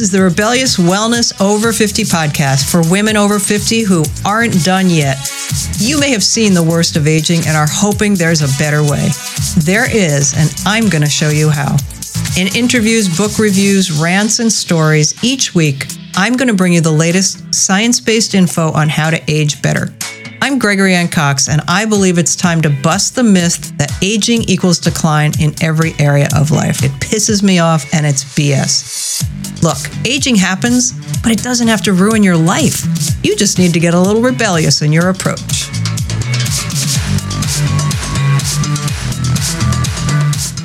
This is the Rebellious Wellness Over 50 podcast for women over 50 who aren't done yet. You may have seen the worst of aging and are hoping there's a better way. There is, and I'm going to show you how. In interviews, book reviews, rants, and stories, each week, I'm going to bring you the latest science based info on how to age better. I'm Gregory Ann Cox, and I believe it's time to bust the myth that aging equals decline in every area of life. It pisses me off, and it's BS. Look, aging happens, but it doesn't have to ruin your life. You just need to get a little rebellious in your approach.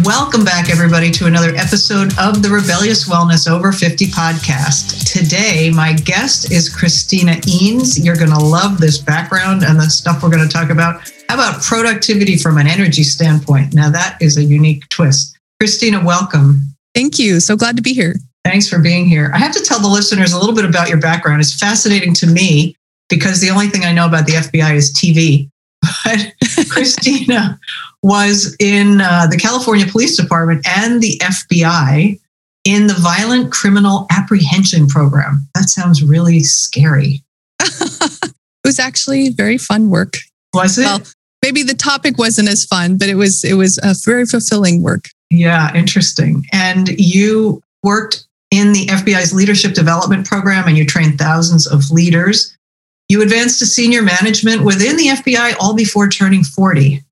Welcome back, everybody, to another episode of the Rebellious Wellness Over 50 podcast. Today, my guest is Christina Eanes. You're going to love this background and the stuff we're going to talk about. How about productivity from an energy standpoint? Now, that is a unique twist. Christina, welcome. Thank you. So glad to be here. Thanks for being here. I have to tell the listeners a little bit about your background. It's fascinating to me because the only thing I know about the FBI is TV. But Christina was in uh, the California Police Department and the FBI in the Violent Criminal Apprehension Program. That sounds really scary. it was actually very fun work. Was it? Well, maybe the topic wasn't as fun, but it was it was a very fulfilling work. Yeah, interesting. And you worked in the FBI's leadership development program and you trained thousands of leaders. You advanced to senior management within the FBI all before turning 40.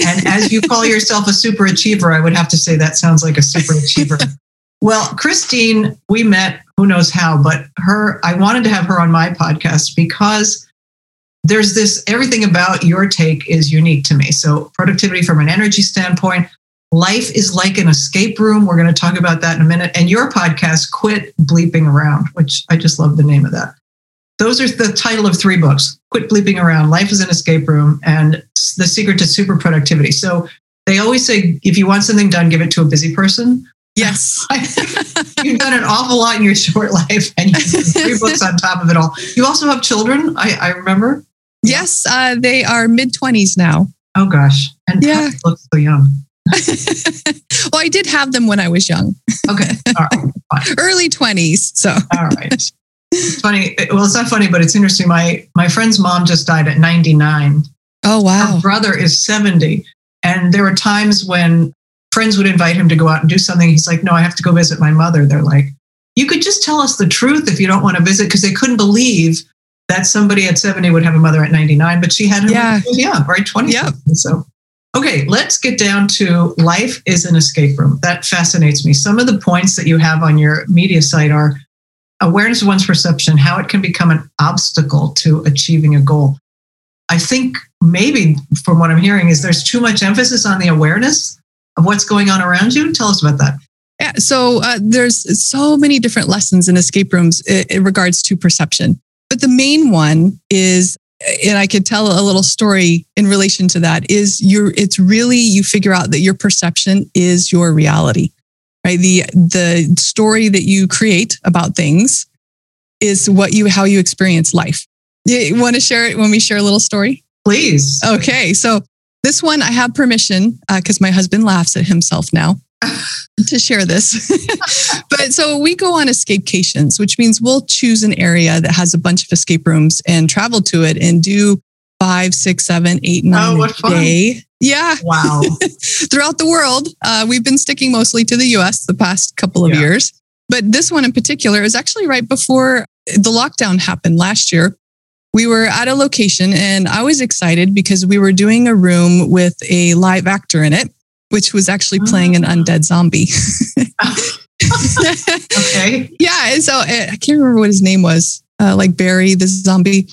And as you call yourself a super achiever, I would have to say that sounds like a super achiever. well, Christine, we met who knows how, but her, I wanted to have her on my podcast because there's this everything about your take is unique to me. So, productivity from an energy standpoint, life is like an escape room. We're going to talk about that in a minute. And your podcast, Quit Bleeping Around, which I just love the name of that. Those are the title of three books Quit Bleeping Around, Life is an Escape Room, and The Secret to Super Productivity. So they always say if you want something done, give it to a busy person. Yes. You've done an awful lot in your short life, and you three books on top of it all. You also have children, I, I remember. Yes, uh, they are mid 20s now. Oh, gosh. And yeah. look so young. well, I did have them when I was young. Okay. All right. Fine. Early 20s. So, all right. It's funny. Well, it's not funny, but it's interesting. My my friend's mom just died at 99. Oh wow. Her brother is 70. And there were times when friends would invite him to go out and do something. He's like, No, I have to go visit my mother. They're like, You could just tell us the truth if you don't want to visit, because they couldn't believe that somebody at 70 would have a mother at 99, but she had her yeah. yeah, right? 20. Yeah. So okay, let's get down to life is an escape room. That fascinates me. Some of the points that you have on your media site are awareness of one's perception, how it can become an obstacle to achieving a goal. I think maybe from what I'm hearing is there's too much emphasis on the awareness of what's going on around you. Tell us about that. Yeah, so uh, there's so many different lessons in escape rooms in, in regards to perception. But the main one is and I could tell a little story in relation to that is you're it's really you figure out that your perception is your reality right? The, the story that you create about things is what you, how you experience life. You want to share it when we share a little story? Please. Okay. So this one, I have permission because uh, my husband laughs at himself now to share this. but so we go on escapecations, which means we'll choose an area that has a bunch of escape rooms and travel to it and do five, six, seven, eight, nine oh, a day. Yeah. Wow. Throughout the world, uh, we've been sticking mostly to the US the past couple of yeah. years. But this one in particular is actually right before the lockdown happened last year. We were at a location and I was excited because we were doing a room with a live actor in it, which was actually playing an ah. undead zombie. okay. Yeah. And so eh, I can't remember what his name was, uh, like Barry, the zombie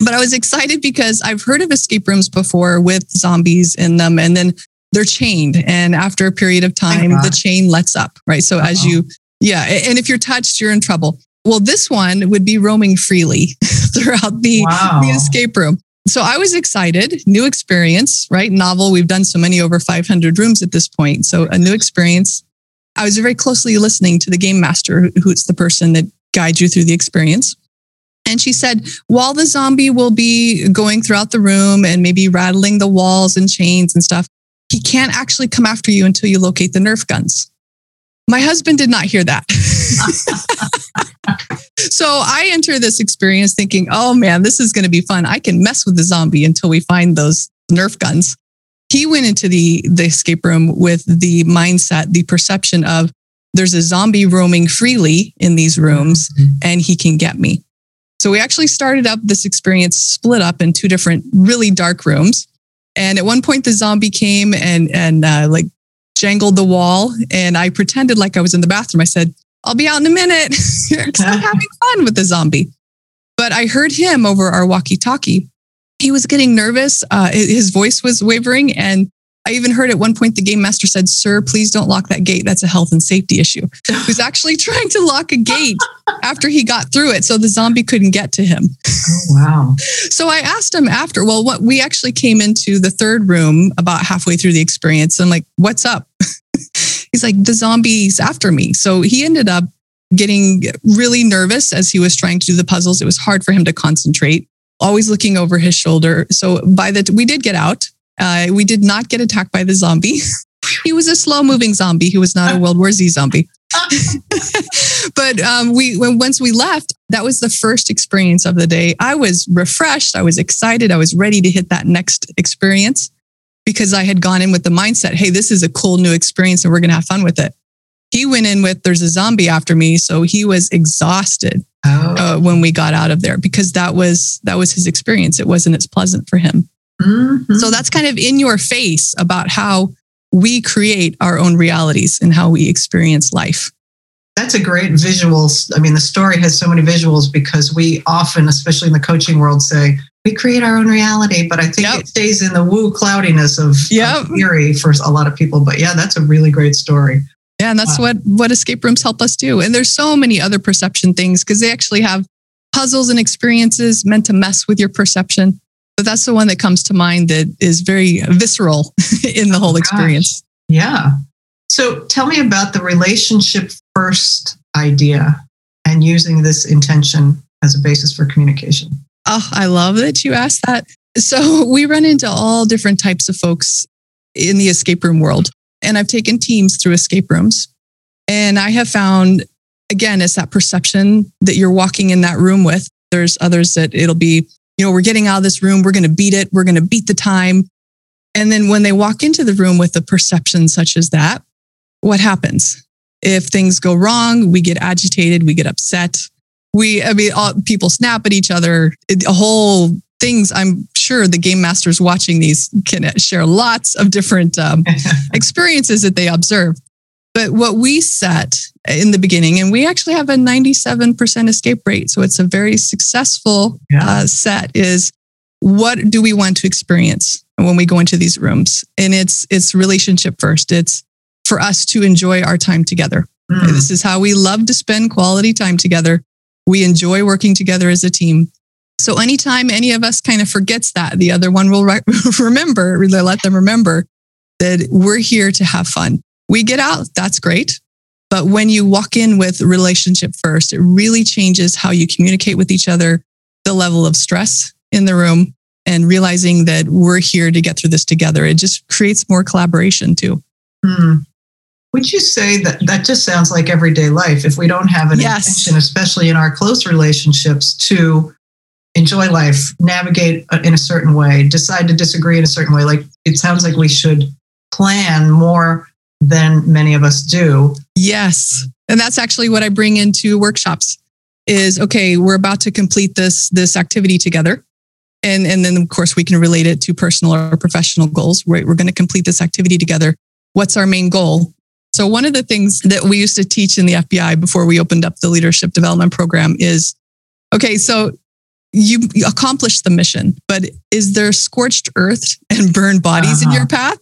but I was excited because I've heard of escape rooms before with zombies in them, and then they're chained. And after a period of oh time, the chain lets up, right? So Uh-oh. as you, yeah, and if you're touched, you're in trouble. Well, this one would be roaming freely throughout the, wow. the escape room. So I was excited, new experience, right? Novel. We've done so many over 500 rooms at this point. So a new experience. I was very closely listening to the game master, who's the person that guides you through the experience. And she said, while the zombie will be going throughout the room and maybe rattling the walls and chains and stuff, he can't actually come after you until you locate the Nerf guns. My husband did not hear that. so I enter this experience thinking, oh man, this is going to be fun. I can mess with the zombie until we find those Nerf guns. He went into the, the escape room with the mindset, the perception of there's a zombie roaming freely in these rooms mm-hmm. and he can get me. So we actually started up this experience split up in two different really dark rooms. And at one point, the zombie came and and uh, like jangled the wall, and I pretended like I was in the bathroom. I said, "I'll be out in a minute." I'm having fun with the zombie. But I heard him over our walkie-talkie. He was getting nervous. Uh, his voice was wavering, and I even heard at one point the game master said, Sir, please don't lock that gate. That's a health and safety issue. He was actually trying to lock a gate after he got through it so the zombie couldn't get to him. Oh, wow. So I asked him after, well, what we actually came into the third room about halfway through the experience. I'm like, what's up? He's like, the zombie's after me. So he ended up getting really nervous as he was trying to do the puzzles. It was hard for him to concentrate, always looking over his shoulder. So by the we did get out, uh, we did not get attacked by the zombie. he was a slow moving zombie. He was not a World War Z zombie. but um, we when once we left, that was the first experience of the day. I was refreshed. I was excited. I was ready to hit that next experience because I had gone in with the mindset, "Hey, this is a cool new experience, and we're going to have fun with it." He went in with, "There's a zombie after me," so he was exhausted oh. uh, when we got out of there because that was that was his experience. It wasn't as pleasant for him. Mm-hmm. So that's kind of in your face about how we create our own realities and how we experience life. That's a great visual. I mean, the story has so many visuals because we often, especially in the coaching world, say we create our own reality. But I think yep. it stays in the woo cloudiness of, yep. of, theory for a lot of people. But yeah, that's a really great story. Yeah, and that's wow. what what escape rooms help us do. And there's so many other perception things because they actually have puzzles and experiences meant to mess with your perception. But that's the one that comes to mind that is very visceral in the oh whole oh, experience. Yeah. So tell me about the relationship first idea and using this intention as a basis for communication. Oh, I love that you asked that. So we run into all different types of folks in the escape room world. And I've taken teams through escape rooms. And I have found, again, it's that perception that you're walking in that room with. There's others that it'll be you know, we're getting out of this room, we're going to beat it, we're going to beat the time. And then when they walk into the room with a perception such as that, what happens? If things go wrong, we get agitated, we get upset. We, I mean, all, people snap at each other. A whole things. I'm sure the game masters watching these can share lots of different um, experiences that they observe. But what we set in the beginning, and we actually have a 97% escape rate. So it's a very successful yeah. uh, set is what do we want to experience when we go into these rooms? And it's, it's relationship first. It's for us to enjoy our time together. Mm. This is how we love to spend quality time together. We enjoy working together as a team. So anytime any of us kind of forgets that, the other one will re- remember, let them remember that we're here to have fun we get out, that's great. But when you walk in with relationship first, it really changes how you communicate with each other, the level of stress in the room, and realizing that we're here to get through this together. It just creates more collaboration too. Hmm. Would you say that that just sounds like everyday life? If we don't have an yes. intention, especially in our close relationships, to enjoy life, navigate uh, in a certain way, decide to disagree in a certain way, like it sounds like we should plan more than many of us do. Yes. And that's actually what I bring into workshops is okay, we're about to complete this this activity together. And, and then of course we can relate it to personal or professional goals. We're, we're going to complete this activity together. What's our main goal? So one of the things that we used to teach in the FBI before we opened up the leadership development program is okay, so you accomplished the mission, but is there scorched earth and burned bodies uh-huh. in your path?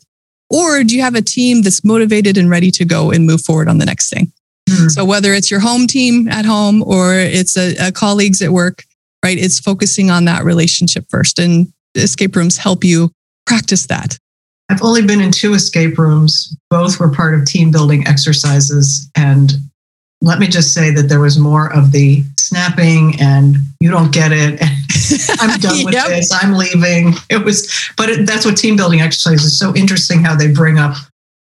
Or do you have a team that's motivated and ready to go and move forward on the next thing? Mm-hmm. So whether it's your home team at home or it's a, a colleagues at work, right? It's focusing on that relationship first. And escape rooms help you practice that. I've only been in two escape rooms. Both were part of team building exercises. And let me just say that there was more of the snapping and you don't get it. I'm done with yep. this. I'm leaving. It was, but it, that's what team building exercise is so interesting how they bring up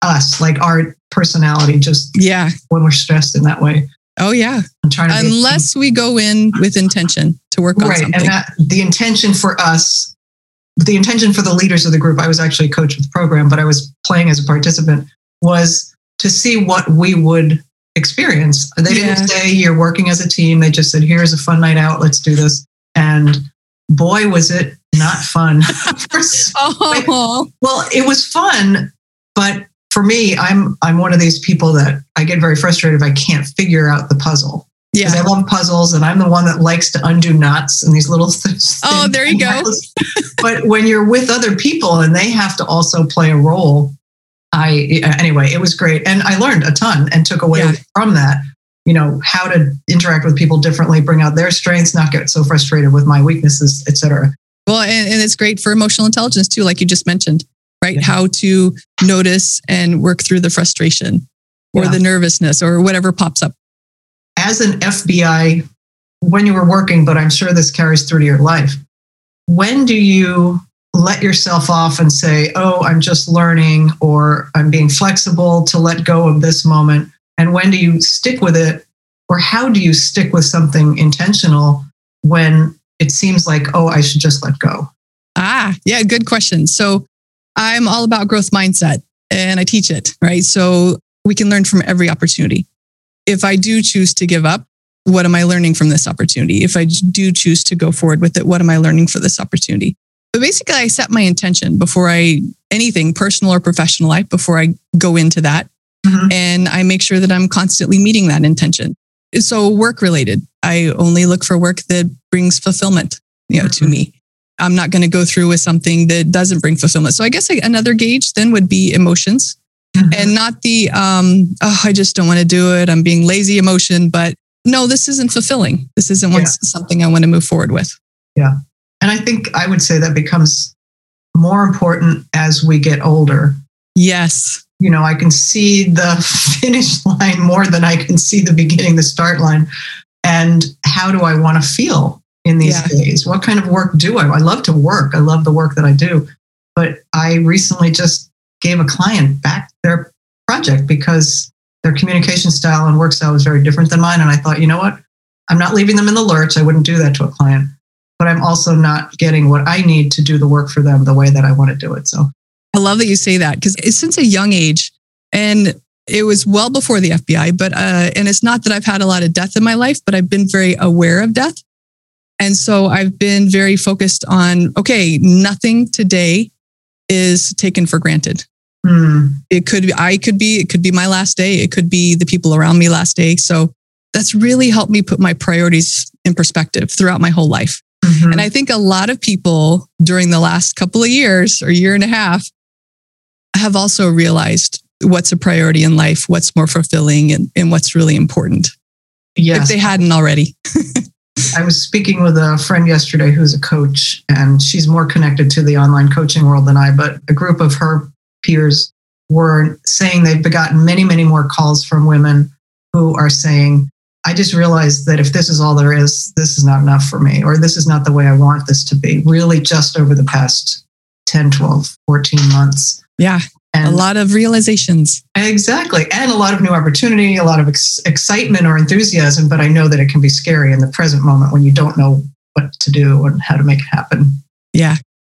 us, like our personality just Yeah. when we're stressed in that way. Oh, yeah. I'm trying to Unless we go in with intention to work on right, something. and that the intention for us, the intention for the leaders of the group. I was actually a coach of the program, but I was playing as a participant. Was to see what we would experience. They didn't say you're working as a team. They just said, "Here's a fun night out. Let's do this." And boy, was it not fun. Oh, well, it was fun, but for me, I'm I'm one of these people that I get very frustrated if I can't figure out the puzzle. Yeah. I love puzzles, and I'm the one that likes to undo knots and these little. things. Oh, there you go. but when you're with other people and they have to also play a role, I anyway, it was great, and I learned a ton and took away Yeah. from that. You know how to interact with people differently, bring out their strengths, not get so frustrated with my weaknesses, etc. Well, and, and it's great for emotional intelligence too, like you just mentioned, right? Yeah. How to notice and work through the frustration or Yeah. the nervousness or whatever pops up. as an FBI when you were working, but I'm sure this carries through to your life. When do you let yourself off and say, oh, I'm just learning or I'm being flexible to let go of this moment? And when do you stick with it? Or how do you stick with something intentional when it seems like, oh, I should just let go? Ah, yeah, good question. So I'm all about growth mindset and I teach it, right? So we can learn from every opportunity. If I do choose to give up, what am I learning from this opportunity? If I do choose to go forward with it, what am I learning for this opportunity? But basically, I set my intention before I anything personal or professional life before I go into that. Mhm. And I make sure that I'm constantly meeting that intention. So work related, I only look for work that brings fulfillment, you know, to Mhm. me. I'm not going to go through with something that doesn't bring fulfillment. So I guess another gauge then would be emotions and not the um oh I just don't want to do it. I'm being lazy emotion, but no, this isn't fulfilling. This isn't Yeah. something I want to move forward with. And I think I would say that becomes more important as we get older. Yes. you know, I can see the finish line more than I can see the beginning, the start line. And how do I want to feel in these Yeah. days? What kind of work do I? I love to work. I love the work that I do. But I recently just gave a client back their project because their communication style and work style was very different than mine. And I thought, you know what? I'm not leaving them in the lurch. I wouldn't do that to a client. But I'm also not getting what I need to do the work for them the way that I want to do it. So I love that you say that because since a young age, and it was well before the FBI, but, uh, and it's not that I've had a lot of death in my life, but I've been very aware of death. And so I've been very focused on, okay, nothing today is taken for granted. hmm, It could be, I could be, it could be my last day. It could be the people around me last day. So that's really helped me put my priorities in perspective throughout my whole life. Mhm. And I think a lot of people during the last couple of years or year and a half have also realized what's a priority in life, what's more fulfilling, and, and what's really important yes. if they hadn't already. I was speaking with a friend yesterday who's a coach, and she's more connected to the online coaching world than I, but a group of her peers were saying they've gotten many, many more calls from women who are saying, I just realized that if this is all there is, this is not enough for me, or this is not the way I want this to be, really just over the past 10, 12, 14 months. Yeah, And a lot of realizations. Exactly. And a lot of new opportunity, a lot of ex- excitement or enthusiasm, but I know that it can be scary in the present moment when you don't know what to do and how to make it happen. Yeah.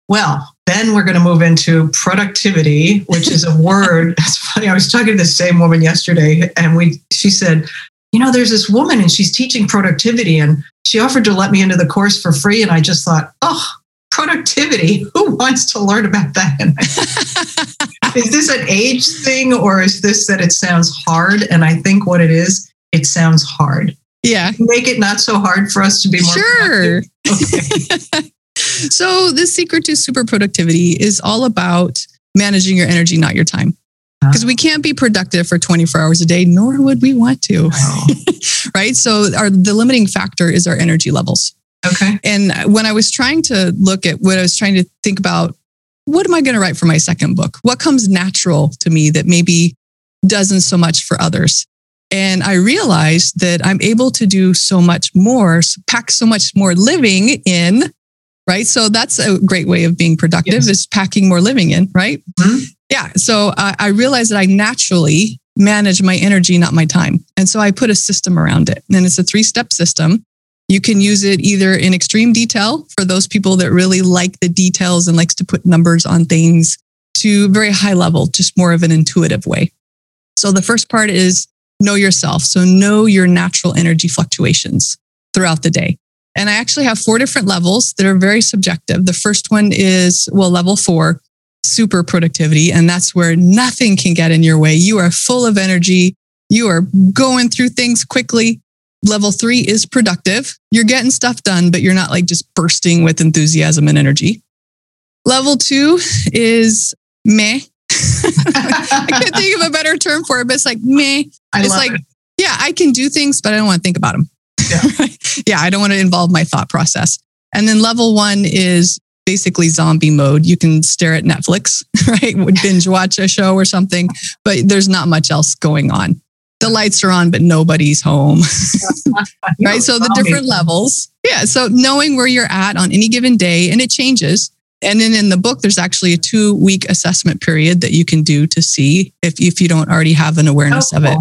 Well, then we're going to move into productivity, which is a word. It's funny. I was talking to the same woman yesterday, and we she said, "You know, there's this woman, and she's teaching productivity, and she offered to let me into the course for free." And I just thought, "Oh, productivity! Who wants to learn about that?" Is this an age thing or is this that it sounds hard? And I think what it is, it sounds hard. yeah, Make it not so hard for us to be more sure. productive. Okay. So, the secret to super productivity is all about managing your energy, not your time. Because we can't be productive for 24 hours a day, nor would we want to, right? So, our, the limiting factor is our energy levels. okay. And when I was trying to look at what I was trying to think about, what am I going to write for my second book? What comes natural to me that maybe doesn't so much for others? And I realized that I'm able to do so much more, pack so much more living in, right? So that's a great way of being productive Yes. is packing more living in, right? Mhm. Yeah. So I realized that I naturally manage my energy, not my time. And so I put a system around it. And it's a three step system. You can use it either in extreme detail for those people that really like the details and likes to put numbers on things to very high level, just more of an intuitive way. So the first part is know yourself. So know your natural energy fluctuations throughout the day. And I actually have four different levels that are very subjective. The first one is, well, level four, super productivity. And that's where nothing can get in your way. You are full of energy. You are going through things quickly. Level three is productive. You're getting stuff done, but you're not like just bursting with enthusiasm and energy. Level two is meh. I can't think of a better term for it, but it's like meh. I it's like, it. yeah, I can do things, but I don't want to think about them. Yeah. yeah, I don't want to involve my thought process. And then level one is basically zombie mode. You can stare at Netflix, right? Binge watch a show or something, but there's not much else going on. The lights are on, but nobody's home, right? So the different levels. Yeah. So knowing where you're at on any given day, and it changes. And then in the book, there's actually a two week assessment period that you can do to see if, if you don't already have an awareness Oh, of it.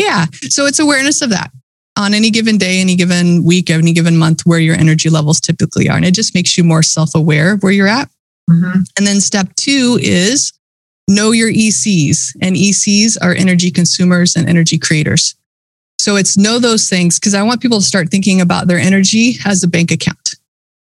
Yeah. So it's awareness of that on any given day, any given week, any given month, where your energy levels typically are. And it just makes you more self aware of where you're at. Mhm. And then step two is know your ECs. And ECs are energy consumers and energy creators. So it's know those things because I want people to start thinking about their energy as a bank account,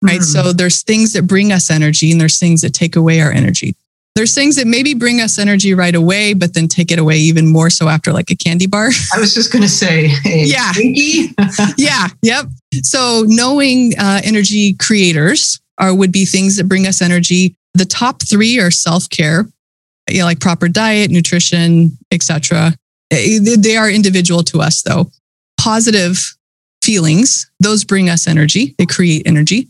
right? Mhm. So there's things that bring us energy and there's things that take away our energy. There's things that maybe bring us energy right away, but then take it away even more so after like a candy bar. I was just going to say, hey, Yeah. Yeah. Yep. So knowing uh, energy creators are would be things that bring us energy. The top three are self care, you know, like proper diet, nutrition, etc. They are individual to us, though. Positive feelings; those bring us energy. They create energy.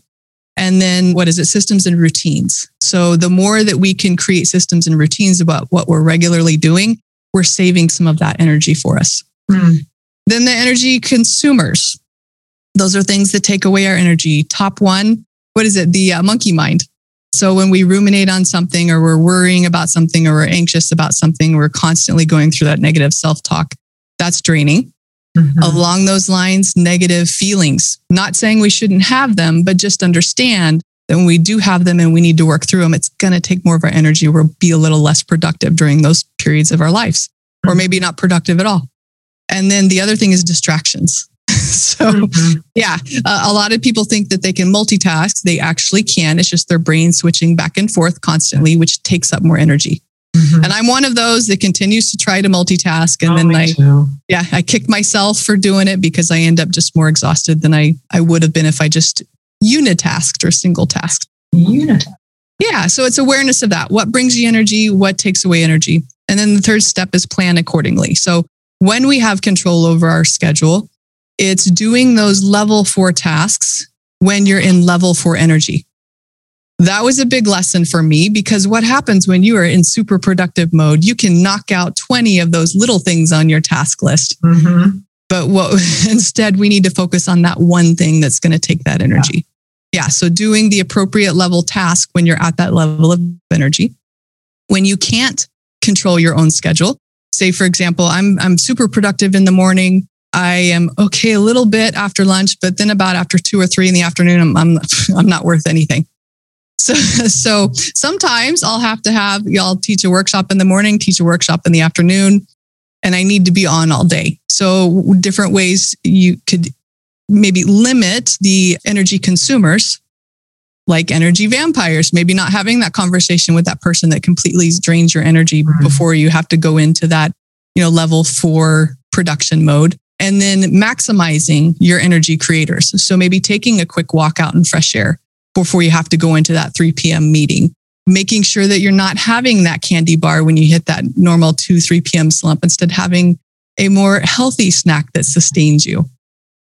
And then what is it? Systems and routines. So the more that we can create systems and routines about what we're regularly doing, we're saving some of that energy for us. Hmm. Then the energy consumers. Those are things that take away our energy. Top one, what is it? The uh, monkey mind. So when we ruminate on something or we're worrying about something or we're anxious about something, we're constantly going through that negative self talk. That's draining. Mhm. Along those lines, negative feelings. Not saying we shouldn't have them, but just understand that when we do have them and we need to work through them, it's going to take more of our energy. We'll be a little less productive during those periods of our lives, or maybe not productive at all. And then the other thing is distractions. so, Mhm. yeah, uh, a lot of people think that they can multitask. They actually can. It's just their brain switching back and forth constantly, which takes up more energy. Mhm. And I'm one of those that continues to try to multitask. And Oh, then I, too. yeah, I kick myself for doing it because I end up just more exhausted than I, I would have been if I just unitasked or single tasked. Unit. Yeah. So it's awareness of that. What brings you energy? What takes away energy? And then the third step is plan accordingly. So when we have control over our schedule, it's doing those level four tasks when you're in level four energy. That was a big lesson for me because what happens when you are in super productive mode, you can knock out 20 of those little things on your task list. Mhm. But what instead we need to focus on that one thing that's going to take that energy. Yeah. So doing the appropriate level task when you're at that level of energy. When you can't control your own schedule, say for example, I'm I'm super productive in the morning. I am okay a little bit after lunch, but then about after two or three in the afternoon, I'm I'm, I'm not worth anything. So, so sometimes I'll have to have y'all teach a workshop in the morning, teach a workshop in the afternoon, and I need to be on all day. So different ways you could maybe limit the energy consumers like energy vampires, maybe not having that conversation with that person that completely drains your energy Right. before you have to go into that, you know, level four production mode. And then maximizing your energy creators. So maybe taking a quick walk out in fresh air before you have to go into that 3 p.m. meeting. Making sure that you're not having that candy bar when you hit that normal 2, 3 p.m. slump, instead having a more healthy snack that sustains you.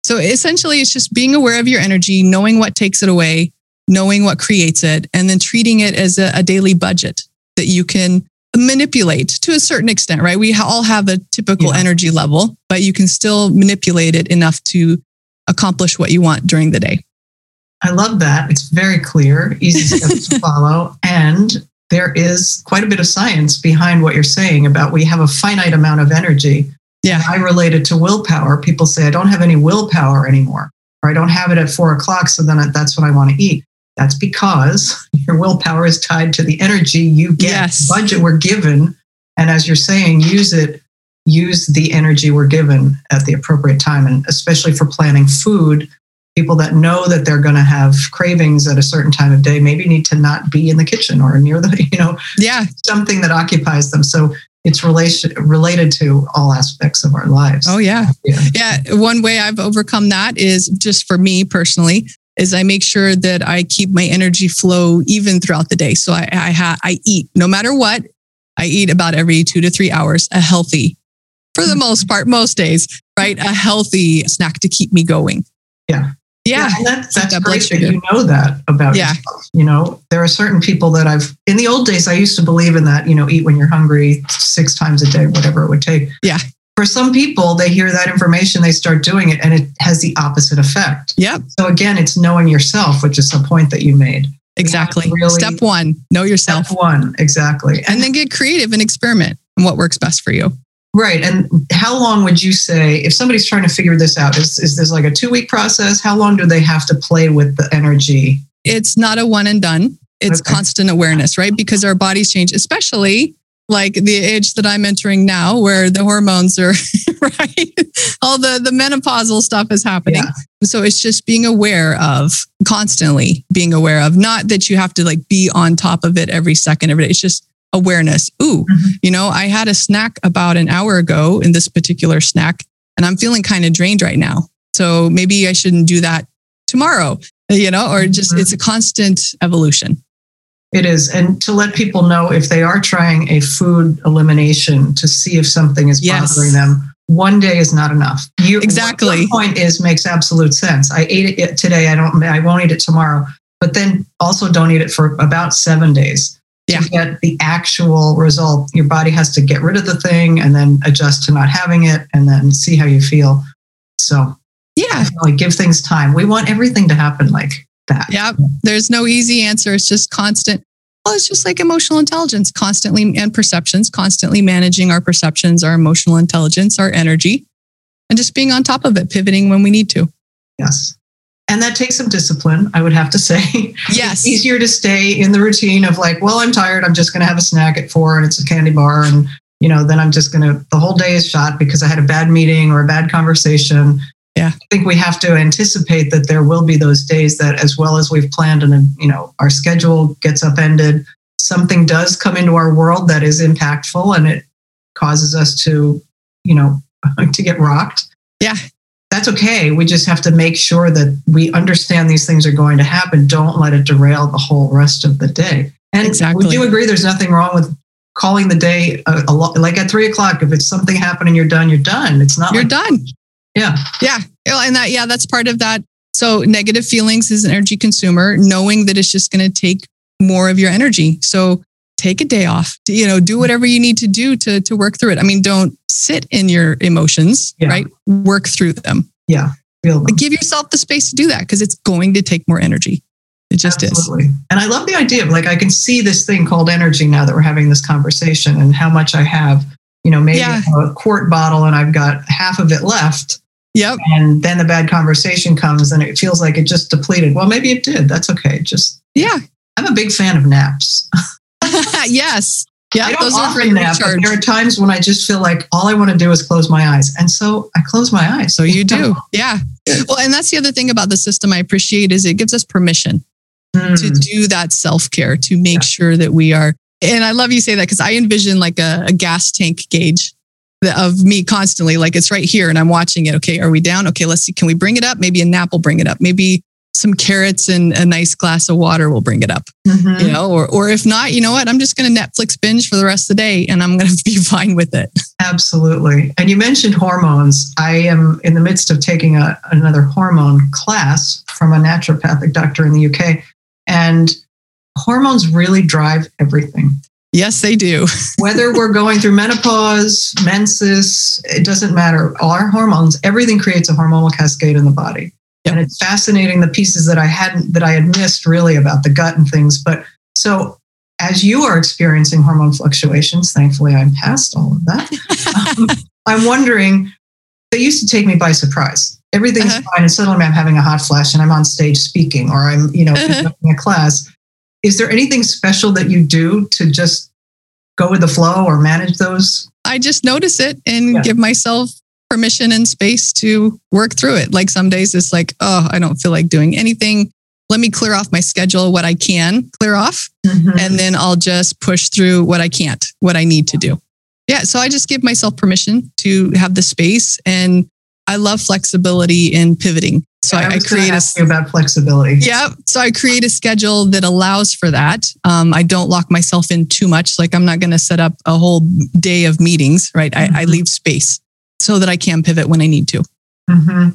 So essentially, it's just being aware of your energy, knowing what takes it away, knowing what creates it, and then treating it as a, a daily budget that you can manipulate to a certain extent, right? We all have a typical Yeah. energy level, but you can still manipulate it enough to accomplish what you want during the day. I love that. It's very clear, easy steps to follow. And there is quite a bit of science behind what you're saying about we have a finite amount of energy. Yeah. I relate it to willpower. People say, I don't have any willpower anymore, or I don't have it at four o'clock, so then that's what I want to eat. That's because your willpower is tied to the energy you get, Yes. budget we're given. And as you're saying, use it, use the energy we're given at the appropriate time. And especially for planning food, people that know that they're going to have cravings at a certain time of day maybe need to not be in the kitchen or near the, you know, Yeah. something that occupies them. So it's relation related to all aspects of our lives. Oh, yeah. Yeah. Yeah. One way I've overcome that is just for me personally, is I make sure that I keep my energy flow even throughout the day. So I I, ha- I eat no matter what. I eat about every two to three hours a healthy, for the mm-hmm. most part, most days, right? A healthy snack to keep me going. Yeah. Yeah. and that, that's that great that you know that about Yeah. yourself. You know, there are certain people that I've in the old days I used to believe in that, you know, eat when you're hungry six times a day, whatever it would take. Yeah. For some people, they hear that information, they start doing it, and it has the opposite effect. Yep. So again, it's knowing yourself, which is the point that you made. Exactly. really- Step one, know yourself. Step one, exactly. and then get creative and experiment on what works best for you. Right. And how long would you say, if somebody's trying to figure this out, is, is this like a two week process? How long do they have to play with the energy? It's not a one and done. It's Okay. constant awareness, right? Because our bodies change, especially like the age that I'm entering now, where the hormones are right. All the the menopausal stuff is happening. Yeah. So it's just being aware of constantly being aware of, not that you have to like be on top of it every second every day. It's just awareness. Ooh, Mhm. you know, I had a snack about an hour ago in this particular snack, and I'm feeling kind of drained right now. So maybe I shouldn't do that tomorrow, you know, or just Mhm. it's a constant evolution. It is. And to let people know if they are trying a food elimination to see if something is Yes. bothering them, one day is not enough. You Exactly. Point is makes absolute sense. I ate it today. I don't. I won't eat it tomorrow. But then also don't eat it for about seven days. Yeah. To get the actual result, your body has to get rid of the thing and then adjust to not having it, and then see how you feel. So Yeah. definitely give things time. We want everything to happen like that. Yeah. There's no easy answer. It's just constant. Well, it's just like emotional intelligence, constantly and perceptions, constantly managing our perceptions, our emotional intelligence, our energy, and just being on top of it, pivoting when we need to. Yes. And that takes some discipline, I would have to say. Yes. It's easier to stay in the routine of like, well, I'm tired. I'm just going to have a snack at four and it's a candy bar. And, you know, then I'm just going to, the whole day is shot because I had a bad meeting or a bad conversation. Yeah. I think we have to anticipate that there will be those days that, as well as we've planned and, you know, our schedule gets upended, something does come into our world that is impactful and it causes us to, you know, to get rocked Yeah. That's okay. We just have to make sure that we understand these things are going to happen. Don't let it derail the whole rest of the day. And Exactly. would you agree there's nothing wrong with calling the day a, a lot, like at three o'clock? If it's something happening, you're done, you're done. It's not You're like, done. yeah, Yeah. And that, yeah, that's part of that. So negative feelings is an energy consumer, knowing that it's just going to take more of your energy. So take a day off, you know, do whatever you need to do to, to work through it. I mean, don't sit in your emotions, Yeah. right? Work through them. yeah, them. Give yourself the space to do that because it's going to take more energy. It just is. And I love the idea of like, I can see this thing called energy now that we're having this conversation and how much I have, you know, maybe Yeah. a quart bottle and I've got half of it left. Yep. And then the bad conversation comes and it feels like it just depleted. Well, maybe it did. That's okay. Just, Yeah. I'm a big fan of naps. yes. Yeah. I don't often nap, but there are times when I just feel like all I want to do is close my eyes. And so I close my eyes. So you do. Yeah. Well, and that's the other thing about the system I appreciate is it gives us permission to Mm, do that self care to make Yeah. sure that we are. And I love you say that because I envision like a, a gas tank gauge of me constantly, like it's right here and I'm watching it. Okay, are we down? Okay, let's see. Can we bring it up? Maybe a nap will bring it up. Maybe some carrots and a nice glass of water will bring it up. mhm. You know, or or if not, you know what? I'm just going to Netflix binge for the rest of the day and I'm going to be fine with it. Absolutely. And you mentioned hormones. I am in the midst of taking a, another hormone class from a naturopathic doctor in the UK. And hormones really drive everything. Yes, they do. Whether we're going through menopause, menses, it doesn't matter. All our hormones, everything creates a hormonal cascade in the body. Yep. And it's fascinating the pieces that I hadn't that I had missed really about the gut and things. But so as you are experiencing hormone fluctuations, thankfully I'm past all of that. um, I'm wondering, they used to take me by surprise. Everything's Uh-huh. fine, and suddenly I'm having a hot flash and I'm on stage speaking or I'm, you know, Uh-huh. conducting a class. Is there anything special that you do to just go with the flow or manage those? I just notice it and Yeah. give myself permission and space to work through it. Like some days it's like, oh, I don't feel like doing anything. Let me clear off my schedule, what I can clear off, Mm-hmm. and then I'll just push through what I can't, what I need to do. Yeah. So I just give myself permission to have the space. And I love flexibility in pivoting. So I, I was create a about flexibility. yeah. So I create a schedule that allows for that. Um, I don't lock myself in too much. Like I'm not going to set up a whole day of meetings, right? I, I Mhm. leave space so that I can pivot when I need to. hmm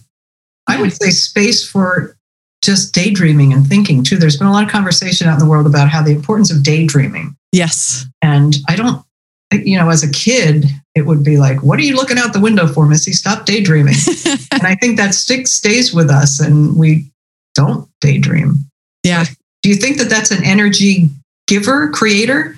I would say space for just daydreaming and thinking too. There's been a lot of conversation out in the world about how the importance of daydreaming. Yes. And I don't, you know, as a kid, it would be like, what are you looking out the window for, Missy? Stop daydreaming. and I think that stick stays with us and we don't daydream. yeah. Do you think that that's an energy giver, creator?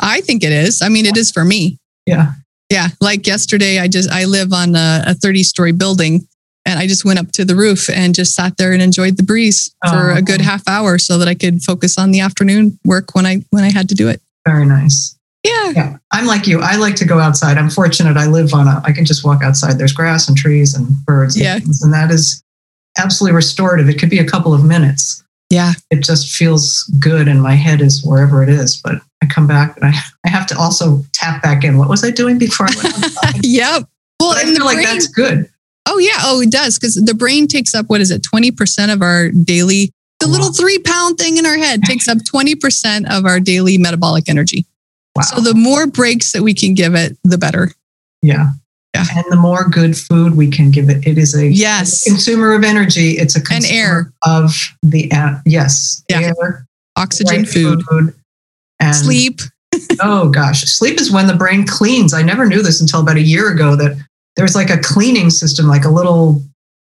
I think it is. I mean, it is for me. Yeah. Yeah. Like yesterday, I just, I live on a, a 30 story building and I just went up to the roof and just sat there and enjoyed the breeze for a good Oh. half hour so that I could focus on the afternoon work when I, when I had to do it. Very nice. Yeah. Yeah. I'm like you. I like to go outside. I'm fortunate. I live on a, I can just walk outside. There's grass and trees and birds. and Yeah. things, And that is absolutely restorative. It could be a couple of minutes. Yeah. It just feels good and my head is wherever it is. But I come back and I, I have to also tap back in. What was I doing before I went? Yep. Well, but I and the feel like brain- that's good. Oh yeah, oh it does because the brain takes up what is it, twenty percent of our daily. The Wow. little three pound thing in our head takes up twenty percent of our daily metabolic energy. Wow. So the more breaks that we can give it, the better. yeah. Yeah. And the more good food we can give it, it is a Yes, consumer of energy. It's a And consumer air. of the uh, yes, Yeah. air, oxygen, right food, and sleep. Oh gosh, sleep is when the brain cleans. I never knew this until about a year ago that there's like a cleaning system, like a little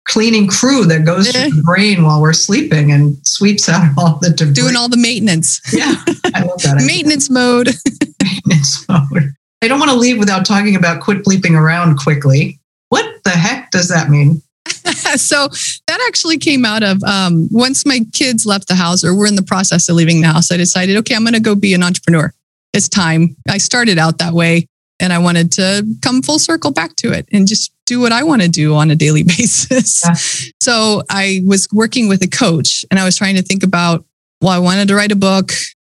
cleaning crew that goes Eh. to the brain while we're sleeping and sweeps out all the debris. Doing all the maintenance, yeah, I love that. maintenance mode. maintenance mode. I don't want to leave without talking about quit bleeping around quickly. What the heck does that mean? so that actually came out of um, once my kids left the house or we're in the process of leaving the house i decided okay i'm going to go be an entrepreneur. It's time. I started out that way and i wanted to come full circle back to it and just do what i want to do on a daily basis. Yeah. so i was working with a coach and i was trying to think about well i wanted to write a book.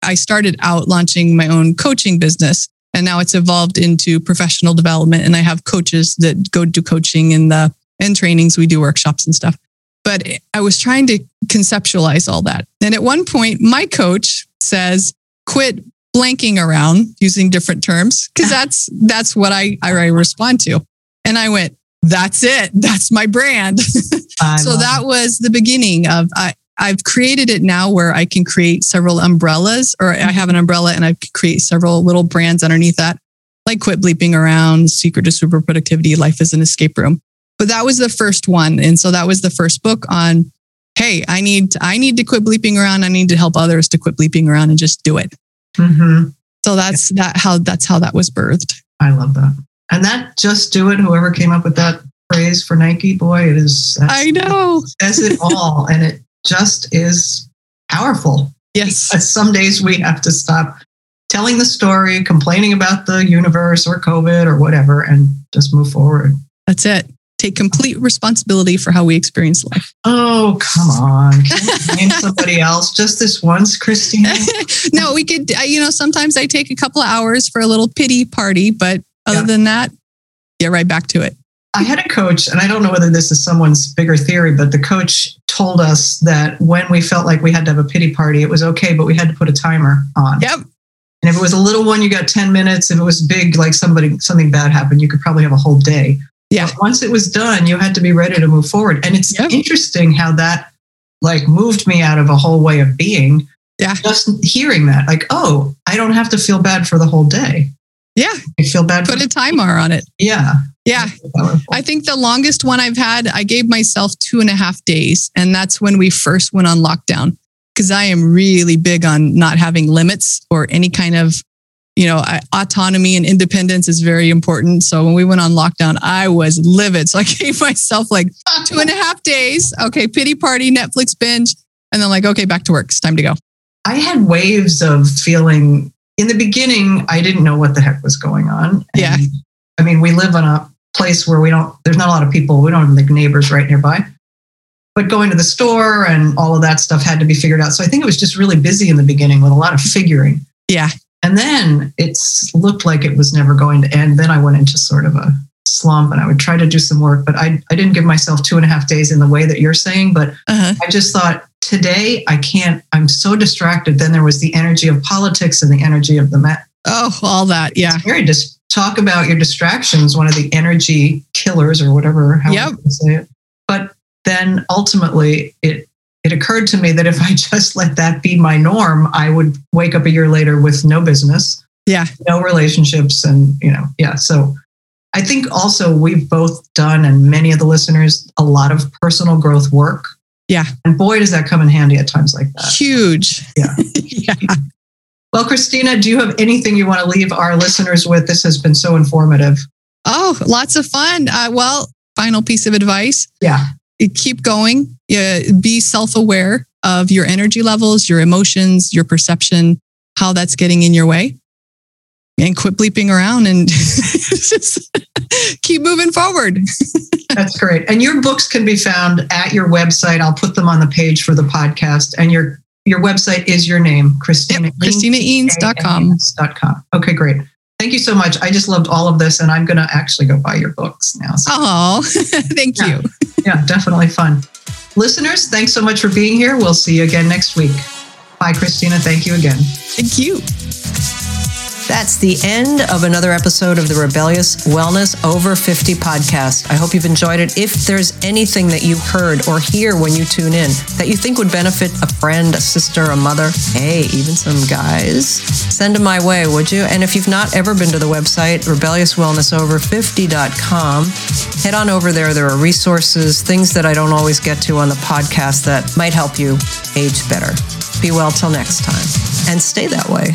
I started out launching my own coaching business and now it's evolved into professional development and i have coaches that go do coaching in the and trainings. We do workshops and stuff. But i was trying to conceptualize all that. And at one point my coach says quit blanking around using different terms because that's that's what I, I respond to. And i went that's it. That's my brand. So that it. was the beginning of I, I've created it now where I can create several umbrellas, or I have an umbrella and I create several little brands underneath that, like quit bleeping around, secret to super productivity, life is an escape room. But that was the first one, and so that was the first book on. Hey, I need I need to quit bleeping around. I need to help others to quit bleeping around and just do it. Mhm. So that's that how that's how that was birthed. I love that. And that just do it. Whoever came up with that phrase for Nike, boy, it is I know. says it all, and it just is powerful. Yes. Some days we have to stop telling the story, complaining about the universe or COVID or whatever, and just move forward. That's it. Take complete responsibility for how we experience life. Oh, come on. Can somebody else just this once, Christine? no, we could, you know, sometimes I take a couple of hours for a little pity party, but other Yeah. than that, get right back to it. I had a coach, and I don't know whether this is someone's bigger theory, but the coach told us that when we felt like we had to have a pity party, it was okay, but we had to put a timer on. Yep. And if it was a little one, you got 10 minutes. If it was big, like somebody something bad happened, you could probably have a whole day. Yeah. But once it was done, you had to be ready to move forward. And it's Yep. interesting how that like moved me out of a whole way of being. Yeah. Just hearing that, like, oh, I don't have to feel bad for the whole day. Yeah. I feel bad Put a timer on it. yeah. Yeah. I think the longest one I've had, I gave myself two and a half days. And that's when we first went on lockdown. because I am really big on not having limits or any kind of, you know, autonomy and independence is very important. So when we went on lockdown, I was livid. So I gave myself like two and a half days. Okay, pity party, Netflix binge. And then like, okay, back to work. It's time to go. I had waves of feeling in the beginning, I didn't know what the heck was going on. And, yeah. I mean, we live in a place where we don't, there's not a lot of people. We don't have like neighbors right nearby. But going to the store and all of that stuff had to be figured out. So I think it was just really busy in the beginning with a lot of figuring. Yeah. And then it looked like it was never going to end. Then I went into sort of a slump and I would try to do some work, but I, I didn't give myself two and a half days in the way that you're saying. But uh-huh. I just thought today I can't, I'm so distracted. Then there was the energy of politics and the energy of the Met. Oh, all that. Yeah. It's very just talk about your distractions, one of the energy killers or whatever, how yep. you say it. But then ultimately it it occurred to me that if I just let that be my norm, I would wake up a year later with no business, yeah, no relationships, and you know, yeah. So I think also we've both done, and many of the listeners, a lot of personal growth work. Yeah, and boy, does that come in handy at times like that. Huge. Yeah. yeah. Well, Christina, do you have anything you want to leave our listeners with? This has been so informative. Oh, lots of fun. Uh, well, final piece of advice. Yeah keep going. Yeah, Be self aware of your energy levels, your emotions, your perception, how that's getting in your way. And quit bleeping around and just keep moving forward. That's great. And your books can be found at your website. I'll put them on the page for the podcast. And your your website is your name, Christina. Yep, ChristinaEanes.com. .com. Okay, great. Thank you so much. I just loved all of this, and I'm going to actually go buy your books now. So. Oh, thank yeah. you. yeah, definitely fun. Listeners, thanks so much for being here. We'll see you again next week. Bye, Christina. Thank you again. Thank you. That's the end of another episode of the Rebellious Wellness Over 50 podcast. I hope you've enjoyed it. If there's anything that you heard or hear when you tune in that you think would benefit a friend, a sister, a mother, hey, even some guys, send them my way, would you? And if you've not ever been to the website, rebelliouswellnessover50.com, head on over there. There are resources, things that I don't always get to on the podcast that might help you age better. Be well till next time and stay that way.